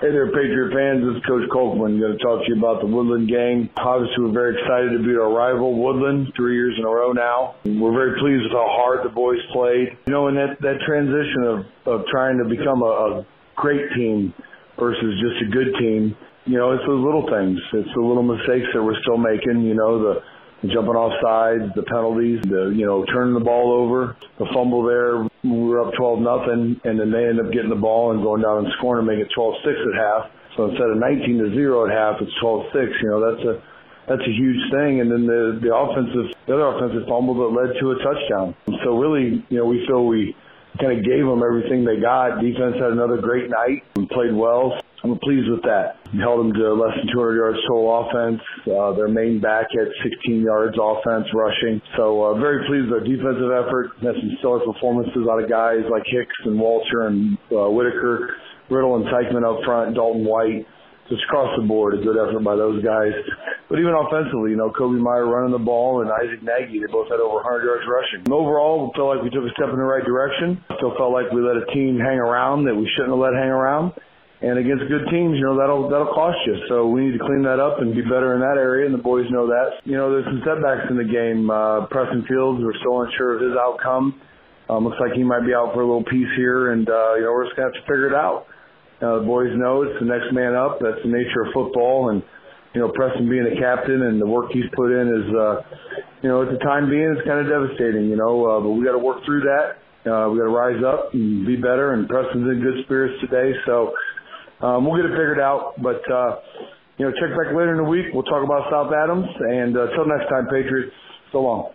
Hey there, Patriot fans. This is Coach Colkman. Going to talk to you about the Woodland game. Obviously, we're very excited to beat our rival, Woodland, three years in a row now. We're very pleased with how hard the boys played. You know, and that, that transition of, of trying to become a, a great team versus just a good team, you know, it's those little things. It's the little mistakes that we're still making, you know, the jumping off sides, the penalties, the you know turning the ball over, the fumble there. We were up 12 nothing, and then they end up getting the ball and going down and scoring and make it 12-6 at half. So instead of 19 to zero at half, it's 12-6. You know that's a that's a huge thing. And then the the offensive the other offensive fumble that led to a touchdown. So really, you know, we feel we kind of gave them everything they got. Defense had another great night. We played well. I'm pleased with that. Held them to less than 200 yards total offense. Uh, their main back had 16 yards offense rushing. So uh, very pleased with our defensive effort. Had some stellar performances out of guys like Hicks and Walter and uh, Whitaker, Riddle and Teichman up front, Dalton White. Just across the board, a good effort by those guys. But even offensively, you know, Kobe Meyer running the ball and Isaac Nagy, they both had over 100 yards rushing. And overall, we felt like we took a step in the right direction. Still felt like we let a team hang around that we shouldn't have let hang around and against good teams, you know that'll that'll cost you. So we need to clean that up and be better in that area, and the boys know that. You know, there's some setbacks in the game. Uh, Preston Fields, we're still unsure of his outcome. Um, looks like he might be out for a little piece here, and uh, you know we're just gonna have to figure it out. Uh, the boys know it's the next man up. That's the nature of football, and you know Preston being a captain and the work he's put in is, uh, you know, at the time being, it's kind of devastating. You know, uh, but we got to work through that. Uh, we got to rise up and be better. And Preston's in good spirits today, so um, we'll get it figured out, but uh, you know, check back later in the week. We'll talk about South Adams, and uh, until next time, Patriots. So long.